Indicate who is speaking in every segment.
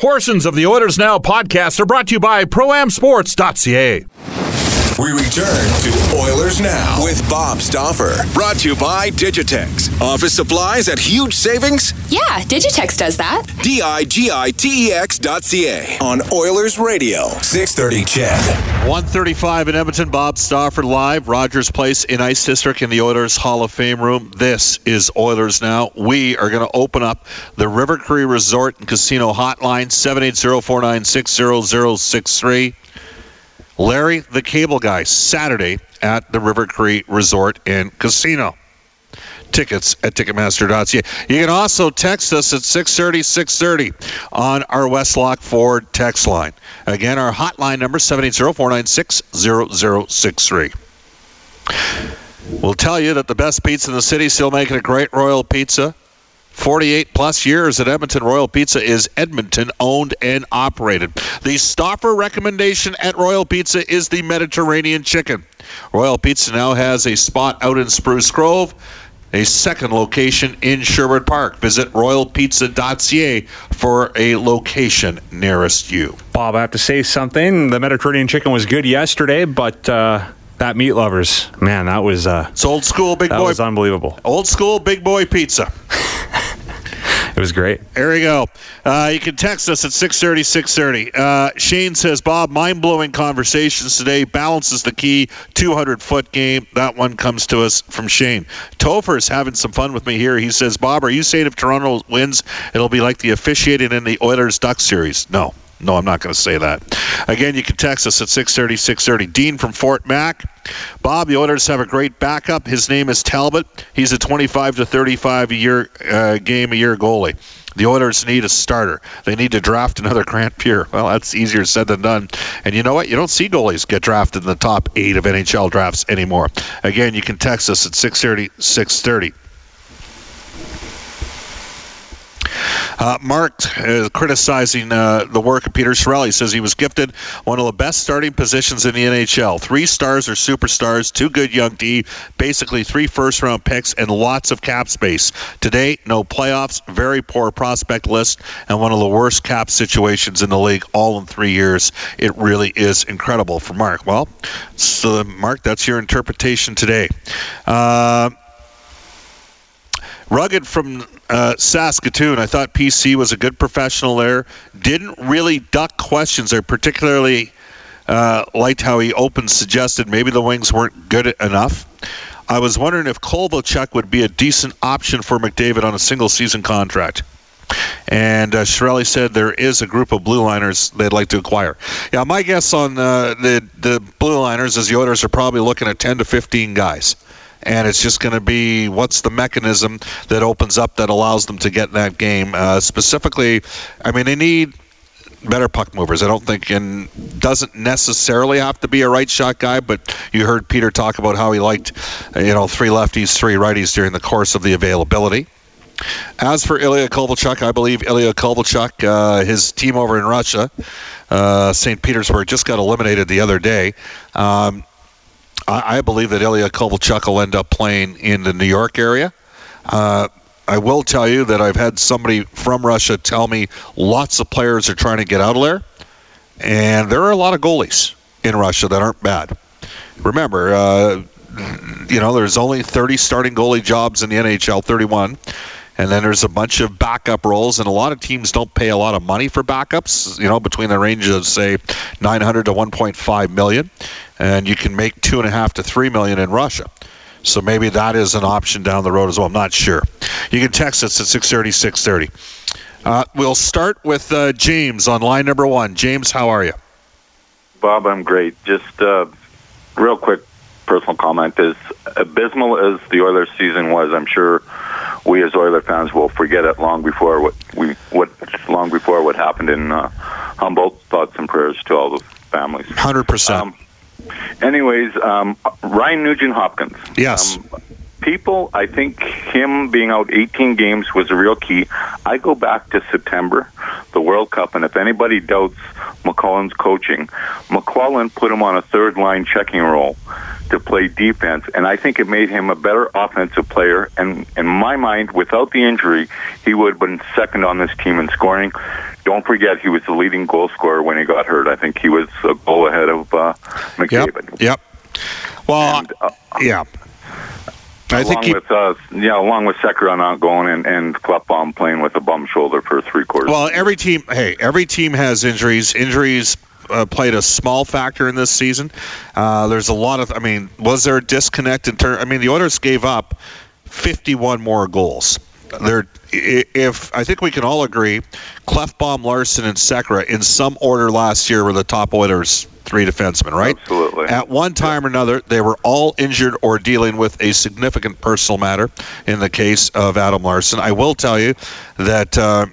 Speaker 1: Portions of the Oilers Now podcast are brought to you by ProAmSports.ca.
Speaker 2: We return to Oilers Now with Bob Stauffer. Brought to you by Digitex. Office supplies at huge savings?
Speaker 3: Yeah, Digitex does that.
Speaker 2: D I G I T E X dot C A on Oilers Radio. 630 CHED.
Speaker 1: 135 in Edmonton, Bob Stauffer live, Rogers Place in Ice District in the Oilers Hall of Fame room. This is Oilers Now. We are going to open up the River Cree Resort and Casino hotline, 780 496 0063. Larry the Cable Guy, Saturday at the River Cree Resort and Casino. Tickets at Ticketmaster.ca. You can also text us at 630 630 on our Westlock Ford text line. Again, our hotline number 780 496 0063. We'll tell you that the best pizza in the city still making a great Royal Pizza. 48 plus years at Edmonton Royal Pizza is Edmonton owned and operated. The Stauffer recommendation at Royal Pizza is the Mediterranean chicken. Royal Pizza now has a spot out in Spruce Grove, a second location in Sherwood Park. Visit royalpizza.ca for a location nearest you.
Speaker 4: Bob, I have to say something. The Mediterranean chicken was good yesterday, but uh, that meat lovers, man, that was uh,
Speaker 1: It's old school big
Speaker 4: that
Speaker 1: boy.
Speaker 4: That was unbelievable.
Speaker 1: Old school big boy pizza.
Speaker 4: It was great.
Speaker 1: There we go. Uh, you can text us at 630, 630. Uh, Shane says, Bob, mind-blowing conversations today. Balance is the key. 200-foot game. That one comes to us from Shane. Topher's having some fun with me here. He says, Bob, are you saying if Toronto wins, it'll be like the officiating in the Oilers-Ducks series? No. No, I'm not going to say that. Again, you can text us at 630, 630. Dean from Fort Mac. Bob, the Oilers have a great backup. His name is Talbot. He's a 25 to 35 a year uh, game a year goalie. The Oilers need a starter. They need to draft another Grant Pierre. Well, that's easier said than done. And you know what? You don't see goalies get drafted in the top eight of NHL drafts anymore. Again, you can text us at 630, 630. Uh, Mark is criticizing uh, the work of Peter Chiarelli He says he was gifted one of the best starting positions in the NHL. Three stars or superstars, two good young D, basically three first round picks, and lots of cap space. Today, no playoffs, very poor prospect list, and one of the worst cap situations in the league all in three years. It really is incredible for Mark. Well, so Mark, that's your interpretation today. Uh, Rugged from uh, Saskatoon. I thought PC was a good professional there. Didn't really duck questions. I particularly uh, liked how he opened, suggested maybe the wings weren't good enough. I was wondering if Kovalchuk would be a decent option for McDavid on a single season contract. And uh, Chiarelli said there is a group of blue liners they'd like to acquire. Yeah, my guess on uh, the the blue liners is the Oilers are probably looking at 10 to 15 guys and it's just going to be what's the mechanism that opens up that allows them to get that game. Uh, specifically, I mean, they need better puck movers. I don't think, and doesn't necessarily have to be a right shot guy, but you heard Peter talk about how he liked, you know, three lefties, three righties during the course of the availability. As for Ilya Kovalchuk, I believe Ilya Kovalchuk, uh, his team over in Russia, uh, St. Petersburg, just got eliminated the other day. Um, I, I believe that Ilya Kovalchuk will end up playing in the New York area. Uh, I will tell you that I've had somebody from Russia tell me lots of players are trying to get out of there, and there are a lot of goalies in Russia that aren't bad. remember, uh, you know, there's only 30 starting goalie jobs in the NHL, 31. And then there's a bunch of backup roles, and a lot of teams don't pay a lot of money for backups. You know, between the range of say 900 to 1.5 million, and you can make two and a half to three million in Russia. So maybe that is an option down the road as well. I'm not sure. You can text us at 630 630. Uh, we'll start with uh, James on line number one. James, how are you?
Speaker 5: Bob, I'm great. Just uh, real quick personal comment is abysmal as the Oilers season was, I'm sure we as Oiler fans will forget it long before what we what long before what happened in uh, Humboldt. Thoughts and prayers to all the families.
Speaker 1: Hundred um, percent.
Speaker 5: Anyways, um, Ryan Nugent Hopkins.
Speaker 1: Yes.
Speaker 5: Um, people, I think him being out 18 games was a real key. I go back to September, the World Cup, and if anybody doubts McLellan's coaching, McLellan put him on a third line checking role to play defense, and I think it made him a better offensive player. And in my mind, without the injury, he would have been second on this team in scoring. Don't forget, he was the leading goal scorer when he got hurt. I think he was a goal ahead of uh, McDavid.
Speaker 1: Yep. yep. Well, and, uh, yeah.
Speaker 5: I along he, with uh, yeah, along with Sekera not going and and Klefbom playing with a bum shoulder for three quarters.
Speaker 1: Well, every team, hey, every team has injuries. Injuries uh, played a small factor in this season. Uh, there's a lot of, I mean, was there a disconnect in terms? I mean, the Oilers gave up 51 more goals. There, if I think we can all agree, Klefbom, Larsson, and Sekera in some order last year were the top Oilers three defensemen, right?
Speaker 5: Absolutely.
Speaker 1: At one time or another, they were all injured or dealing with a significant personal matter. In the case of Adam Larsson, I will tell you that. Uh,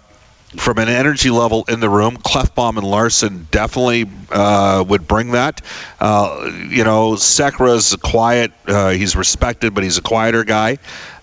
Speaker 1: from an energy level in the room, Klefbom and Larsson definitely uh, would bring that. Uh, you know, Sekera's quiet. Uh, he's respected, but he's a quieter guy.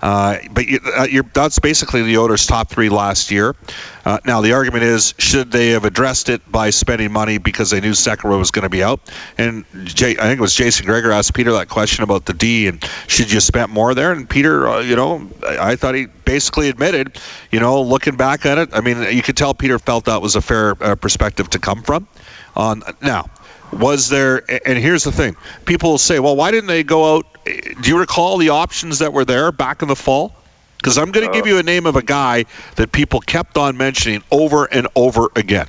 Speaker 1: Uh, but you, uh, that's basically the Oilers' top three last year. Uh, now the argument is, should they have addressed it by spending money because they knew Sekera was going to be out? And Jay, I think it was Jason Gregor asked Peter that question about the D and should you spend more there? And Peter, uh, you know, I, I, thought he basically admitted, you know, looking back at it, I mean, you could tell Peter felt that was a fair uh, perspective to come from. On now, was there and here's the thing. People will say well why didn't they go out do you recall the options that were there back in the fall? Because i'm going to uh, give you a name of a guy that people kept on mentioning over and over again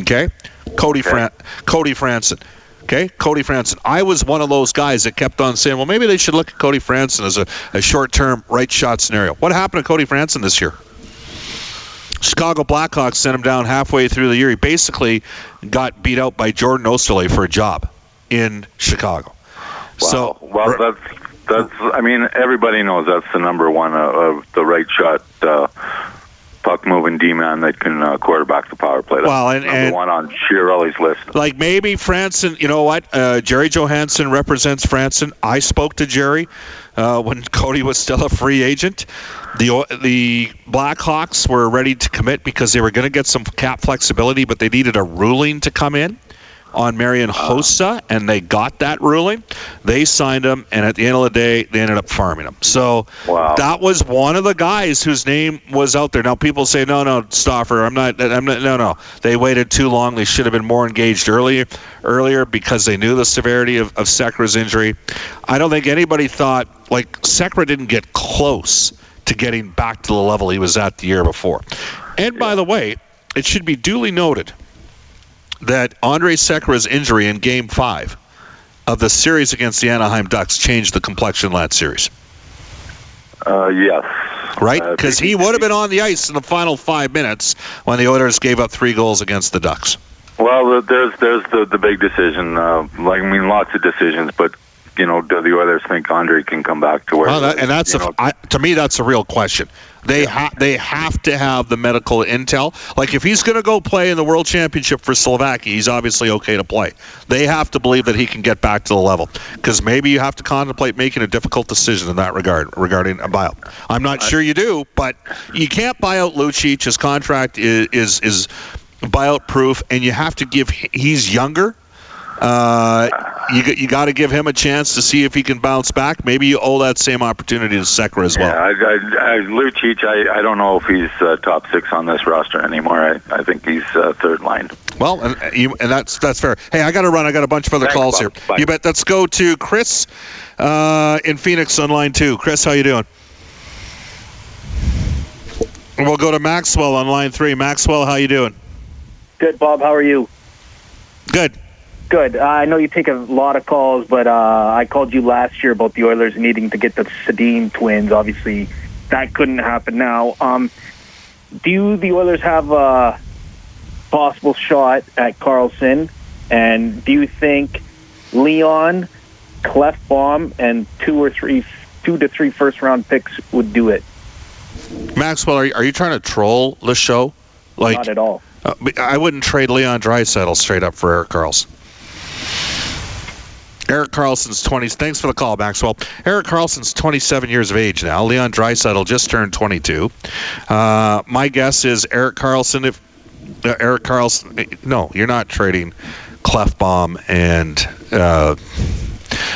Speaker 1: okay? Cody okay. Fran- cody franson okay? Cody franson. I was one of those guys that kept on saying well maybe they should look at cody franson as a, a short-term right shot scenario. What happened to cody franson this year Chicago Blackhawks sent him down halfway through the year. He basically got beat out by Jordan Oesterle for a job in Chicago.
Speaker 5: Wow. So, well, that's that's. I mean, everybody knows that's the number one of the right shot uh, moving D man that can uh, quarterback the power play. That's
Speaker 1: well, and,
Speaker 5: number
Speaker 1: and
Speaker 5: one on Chiarelli's list.
Speaker 1: Like maybe Franson. You know what? Uh, Jerry Johansson represents Franson. I spoke to Jerry uh, when Cody was still a free agent. The the Blackhawks were ready to commit because they were going to get some cap flexibility, but they needed a ruling to come in on Marian Hossa, and they got that ruling. They signed him, and at the end of the day, they ended up farming him. So
Speaker 5: wow.
Speaker 1: that was one of the guys whose name was out there. Now people say, no, no, Stauffer, I'm not, I'm not, no, no. They waited too long. They should have been more engaged earlier, earlier because they knew the severity of, of Sekera's injury. I don't think anybody thought like Sekera didn't get close to getting back to the level he was at the year before. And by the way, it should be duly noted that Andre Sekera's injury in Game 5 of the series against the Anaheim Ducks changed the complexion of that series.
Speaker 5: Uh, yes.
Speaker 1: Right? Because uh, he would have been on the ice in the final five minutes when the Oilers gave up three goals against the Ducks.
Speaker 5: Well, there's there's the the big decision. Uh, like I mean, lots of decisions, but you know, do the Oilers think Andre can come back to where?
Speaker 1: Well, that, and that's a, I, to me that's a real question. They yeah. ha- they have to have the medical intel. Like if he's going to go play in the World Championship for Slovakia, he's obviously okay to play. They have to believe that he can get back to the level because maybe you have to contemplate making a difficult decision in that regard regarding a buyout. I'm not sure you do, but you can't buy out Lucic. His contract is is, is buyout proof, and you have to give. He's younger uh, you you got to give him a chance to see if he can bounce back. Maybe you owe that same opportunity to Sekera as well.
Speaker 5: Yeah, I, I, I, Lucic, I, I don't know if he's uh, top six on this roster anymore. I, I think he's uh, third line.
Speaker 1: Well, and, uh, you, and that's that's fair. Hey, I got to run. I got a bunch of other
Speaker 6: Thanks,
Speaker 1: calls
Speaker 6: Bob.
Speaker 1: here.
Speaker 6: Bye.
Speaker 1: You bet. Let's go to Chris uh, in Phoenix on line two. Chris, how you doing? And We'll go to Maxwell on line three. Maxwell, how you doing?
Speaker 7: Good, Bob. How are you?
Speaker 1: Good.
Speaker 7: Good. Uh, I know you take a lot of calls, but uh, I called you last year about the Oilers needing to get the Sedin twins. Obviously, that couldn't happen now. Um, do you, the Oilers have a possible shot at Karlsson? And do you think Leon, Klefbom, and two or three, two to three first round picks would do it?
Speaker 1: Maxwell, are you, are you trying to troll the show? Like,
Speaker 7: Not at all.
Speaker 1: Uh, I wouldn't trade Leon Draisaitl straight up for Eric Karlsson. Eric Karlsson's 20s. Thanks for the call, Maxwell. Eric Karlsson's 27 years of age now. Leon Draisaitl just turned 22. Uh, my guess is Eric Karlsson. If uh, Eric Karlsson, no, you're not trading Klefbom and uh,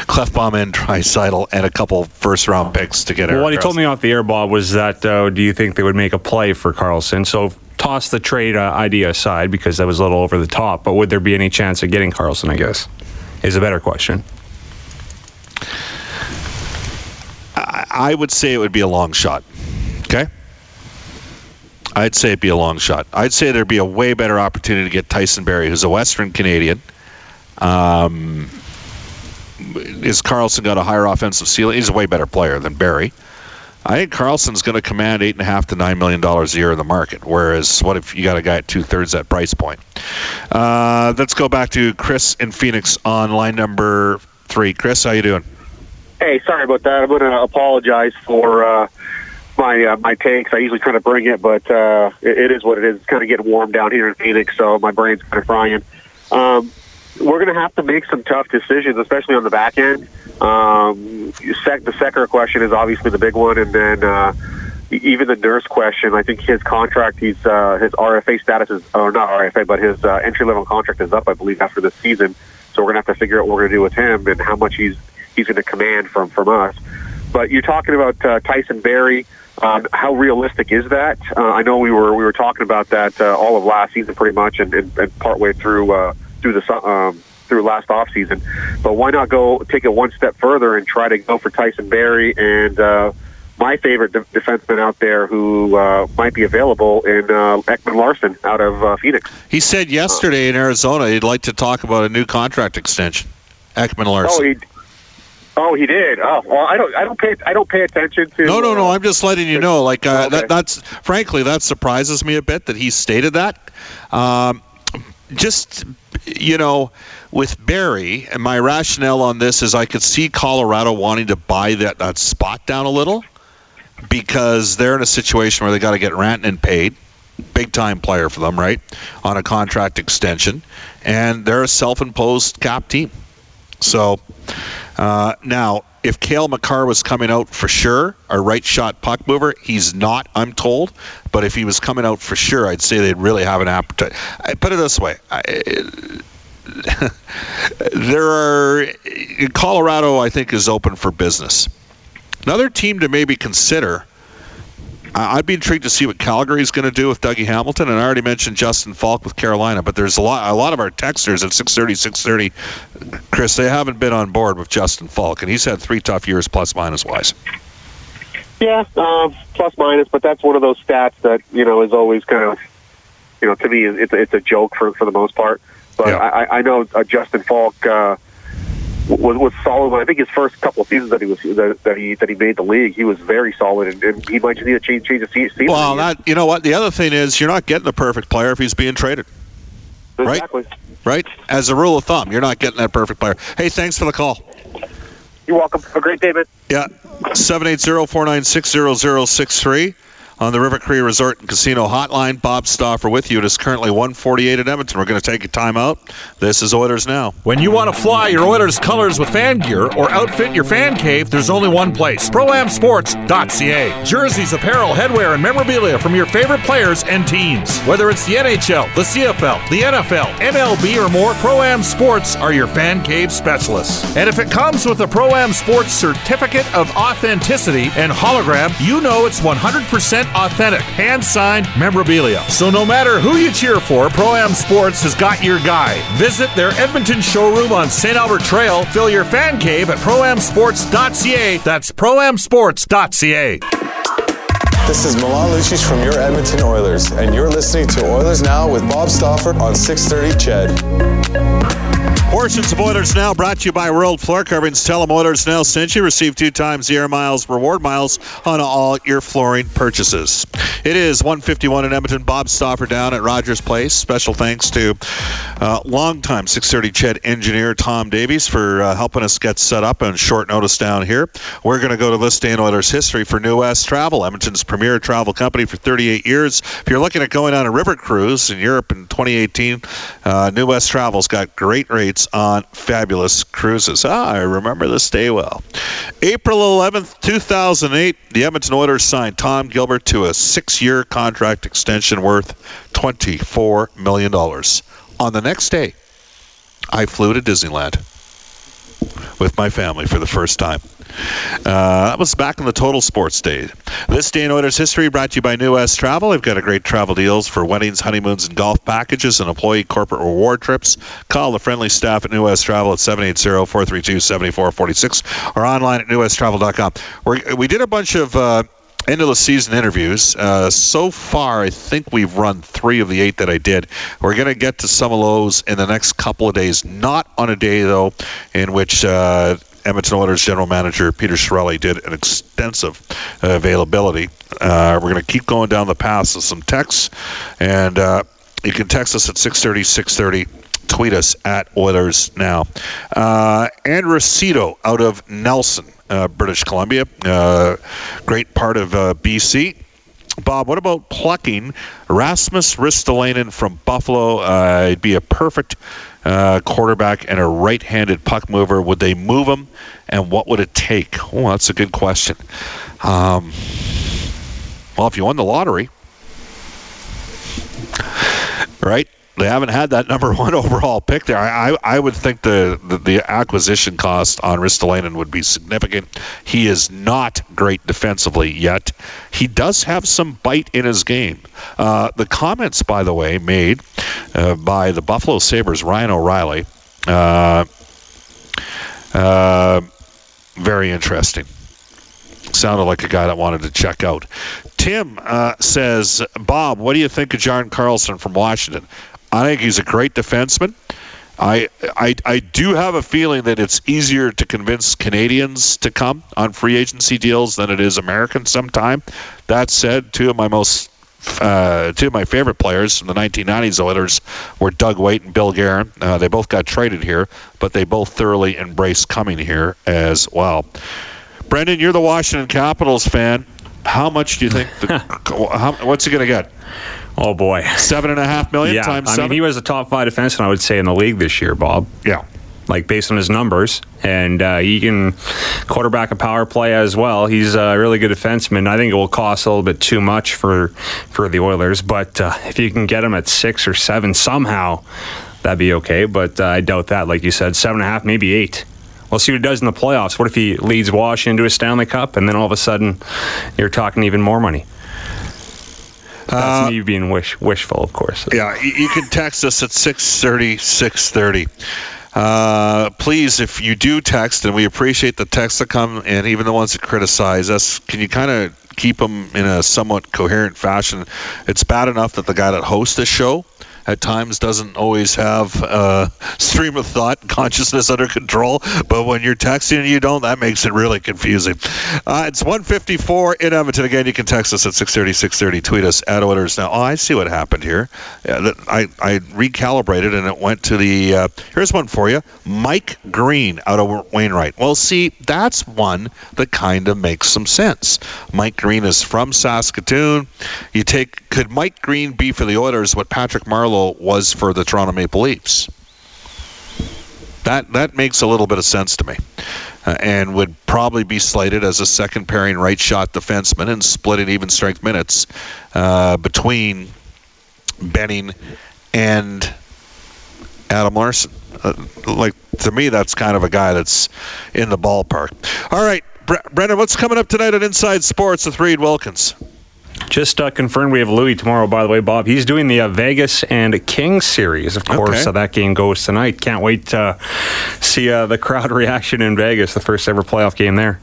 Speaker 1: Klefbom and Draisaitl and a couple first round picks to get
Speaker 4: Well,
Speaker 1: Eric.
Speaker 4: what he told me off the air, Bob, was that uh, do you think they would make a play for Karlsson? So toss the trade uh, idea aside because that was a little over the top. But would there be any chance of getting Karlsson? I guess is a better question.
Speaker 1: I, would say it would be a long shot. Okay. I'd say it'd be a long shot. I'd say there'd be a way better opportunity to get Tyson Barrie, who's a Western Canadian. Um, is Karlsson got a higher offensive ceiling? He's a way better player than Barrie. I think Karlsson's going to command eight and a half to nine million dollars a year in the market. Whereas, what if you got a guy at two thirds that price point? Uh, let's go back to Chris in Phoenix on line number three. Chris, how you doing?
Speaker 6: Hey, sorry about that. I'm going to apologize for uh, my uh, my takes. I usually try to bring it, but uh, it, it is what it is. It's kind of getting warm down here in Phoenix, so my brain's kind of frying. Um, we're going to have to make some tough decisions, especially on the back end. Um, sec- the Secker question is obviously the big one, and then uh, even the nurse question. I think his contract, he's uh, his RFA status is, or not RFA, but his uh, entry level contract is up, I believe, after this season. So we're going to have to figure out what we're going to do with him and how much he's he's going to command from from us. But you're talking about uh, Tyson Barrie. Um, how realistic is that? Uh, I know we were we were talking about that uh, all of last season, pretty much, and, and, and partway through uh, through the um, through last off season. But why not go take it one step further and try to go for Tyson Barrie and uh, my favorite de- defenseman out there who uh, might be available in uh, Ekman-Larsson out of uh, Phoenix.
Speaker 1: He said yesterday in Arizona he'd like to talk about a new contract extension. Ekman
Speaker 6: Oh,
Speaker 1: Larson.
Speaker 6: he. Oh, he did. Oh, well, I don't. I don't pay. I don't pay attention to.
Speaker 1: no, no, no.
Speaker 6: uh,
Speaker 1: I'm just letting you know. Like uh,
Speaker 6: Okay.
Speaker 1: that, that's frankly that surprises me a bit that he stated that. Um, just you know, with Barrie, and my rationale on this is I could see Colorado wanting to buy that that spot down a little because they're in a situation where they got to get Rantanen paid. Big time player for them, right? On a contract extension, and they're a self-imposed cap team. So uh, now, if Cale Makar was coming out for sure, a right shot puck mover, he's not, I'm told. But if he was coming out for sure, I'd say they'd really have an appetite. I put it this way. I, there are Colorado, I think, is open for business. Another team to maybe consider. I- I'd be intrigued to see what Calgary's going to do with Dougie Hamilton, and I already mentioned Justin Faulk with Carolina. But there's a lot, a lot of our texters at 6:30, 6:30, Chris, they haven't been on board with Justin Faulk, and he's had three tough years, plus minus wise.
Speaker 6: Yeah, um, plus minus, but that's one of those stats that you know is always kind of, you know, to me it's it's a joke for for the most part. But
Speaker 1: Yeah.
Speaker 6: I, I know uh, Justin Falk uh, was was solid. I think his first couple of seasons that he was that, that he that he made the league, he was very solid, and, and he might just need to change change the season.
Speaker 1: Well, that you know what? The other thing is you're not getting the perfect player if he's being traded, right?
Speaker 6: exactly.
Speaker 1: right? As a rule of thumb, you're not getting that perfect player. Hey, thanks for the call.
Speaker 6: You're welcome. Have a great day, man.
Speaker 1: Yeah, 780-496-0063 on the River Cree Resort and Casino Hotline. Bob Stauffer with you. It is currently 148 at Edmonton. We're going to take a time out. This is Oilers Now.
Speaker 8: When you want to fly your Oilers colors with fan gear or outfit your fan cave, there's only one place ProAmSports.ca. Jerseys, apparel, headwear, and memorabilia from your favorite players and teams. Whether it's the NHL, the CFL, the NFL, MLB, or more, ProAm Sports are your fan cave specialists. And if it comes with a ProAm Sports certificate of authenticity and hologram, you know it's 100% authentic, hand signed memorabilia. So no matter who you cheer for, Pro Am Sports has got your guy. Visit their Edmonton showroom on St. Albert Trail. Fill your fan cave at proamsports.ca. That's proamsports.ca.
Speaker 9: This is Milan Lucic from your Edmonton Oilers, and you're listening to Oilers Now with Bob Stauffer on 630 CHED.
Speaker 1: Portions of Oilers Now brought to you by World Floor Coverings. Tell them Oilers Now sent you. Receive two times the air miles reward miles on all your flooring purchases. It is 151 in Edmonton. Bob Stauffer down at Rogers Place. Special thanks to uh, longtime 630 CHED engineer Tom Davies for uh, helping us get set up on short notice down here. We're going to go to this day in Oilers history for New West Travel, Edmonton's premier travel company for 38 years. If you're looking at going on a river cruise in Europe in 2018, uh, New West Travel's got great rates on fabulous cruises. Ah, I remember this day well. April 11th, 2008, the Edmonton Oilers signed Tom Gilbert to a six year contract extension worth $24 million. On the next day, I flew to Disneyland with my family for the first time. Uh, that was back in the Total Sports days. This day in Oilers history brought to you by New West Travel. They've got a great travel deals for weddings, honeymoons, and golf packages and employee corporate reward trips. Call the friendly staff at New West Travel at 780-432-7446 or online at newwesttravel.com. We're, we did a bunch of uh, end of the season interviews. Uh, so far, I think we've run three of the eight that I did. We're going to get to some of those in the next couple of days. Not on a day though, in which. Uh, Edmonton Oilers general manager Peter Chiarelli did an extensive availability. Uh, we're going to keep going down the path of some texts, and uh, you can text us at 630 630 tweet us at Oilers Now. Uh, Andrew Cito out of Nelson, British Columbia, uh, great part of uh, BC. Bob, what about plucking Rasmus Ristolainen from Buffalo? Uh, it'd be a perfect uh, quarterback and a right-handed puck mover. Would they move him, and what would it take? Oh, that's a good question. Um, well, if you won the lottery, right? They haven't had that number one overall pick there. I, I, I would think the, the, the acquisition cost on Ristolainen would be significant. He is not great defensively yet. He does have some bite in his game. Uh, the comments, by the way, made uh, by the Buffalo Sabres, Ryan O'Reilly, uh, uh very interesting sounded like a guy that wanted to check out. Tim uh, says, Bob, what do you think of John Carlson from Washington? I think he's a great defenseman. I, I, I do have a feeling that it's easier to convince Canadians to come on free agency deals than it is Americans sometime. That said, two of my most uh, two of my favorite players from the 1990s Oilers were Doug Weight and Bill Guerin. Uh, they both got traded here, but they both thoroughly embraced coming here as well. Brendan, you're the Washington Capitals fan. How much do you think? The, how, what's he going to get?
Speaker 4: Oh boy,
Speaker 1: seven and a half million
Speaker 4: yeah,
Speaker 1: times.
Speaker 4: I
Speaker 1: seven?
Speaker 4: mean, he was a top five defenseman, I would say, in the league this year, Bob.
Speaker 1: Yeah.
Speaker 4: Like based on his numbers, and uh, he can quarterback a power play as well. He's a really good defenseman. I think it will cost a little bit too much for for the Oilers, but uh, if you can get him at six or seven somehow, that'd be okay. But uh, I doubt that. Like you said, seven and a half, maybe eight. We'll see what he does in the playoffs. What if he leads Washington to a Stanley Cup, and then all of a sudden you're talking even more money? That's uh, me being wish wishful, of course.
Speaker 1: Yeah, you can text us at 630, 630. Uh, please, if you do text, and we appreciate the texts that come and even the ones that criticize us, can you kind of keep them in a somewhat coherent fashion? It's bad enough that the guy that hosts this show at times doesn't always have uh, stream of thought consciousness under control. But when you're texting and you don't, that makes it really confusing. Uh, it's 154 in Edmonton. Again, you can text us at 630, 630. Tweet us at Oilers Now. Oh, I see what happened here. Yeah, I, I recalibrated and it went to the. Uh, here's one for you Mike Green out of Wainwright. Well, see, that's one that kind of makes some sense. Mike Green is from Saskatoon. You take. Could Mike Green be for the Oilers what Patrick Was for the Toronto Maple Leafs. That that makes a little bit of sense to me, uh, and would probably be slated as a second pairing right shot defenseman and split in even strength minutes uh, between Benning and Adam Larsson. Uh, like to me, that's kind of a guy that's in the ballpark. All right, Bre- Brendan, what's coming up tonight at Inside Sports with Reid Wilkins?
Speaker 4: Just uh, confirmed we have Louis tomorrow, by the way, Bob. He's doing the uh, Vegas and Kings series, of course.
Speaker 1: Okay.
Speaker 4: So that game goes tonight. Can't wait to see uh, the crowd reaction in Vegas, the first ever playoff game there.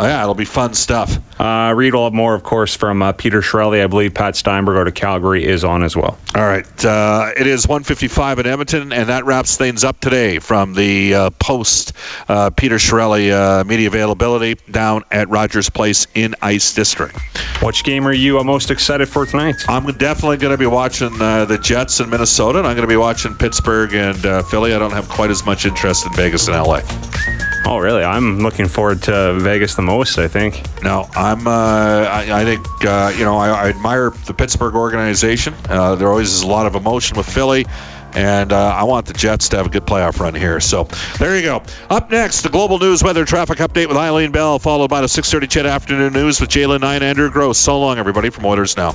Speaker 1: Oh, yeah, it'll be fun stuff.
Speaker 4: Uh, Reid will have more, of course, from uh, Peter Chiarelli. I believe Pat Steinberg out of Calgary is on as well.
Speaker 1: All right. Uh, it is 155 in Edmonton, and that wraps things up today from the uh, post uh, Peter Chiarelli uh, media availability down at Rogers Place in Ice District.
Speaker 4: Which game are you most excited for tonight?
Speaker 1: I'm definitely going to be watching uh, the Jets in Minnesota, and I'm going to be watching Pittsburgh and uh, Philly. I don't have quite as much interest in Vegas and LA.
Speaker 4: Oh, really? I'm looking forward to Vegas the most, I think.
Speaker 1: No, I'm. Uh, I, I think uh, you know I, I admire the Pittsburgh organization. Uh, there always is a lot of emotion with Philly, and uh, I want the Jets to have a good playoff run here. So there you go. Up next, the global news weather traffic update with Eileen Bell, followed by the 6:30 CHED afternoon news with Jalen and Andrew Gross. So long, everybody, from Oilers now.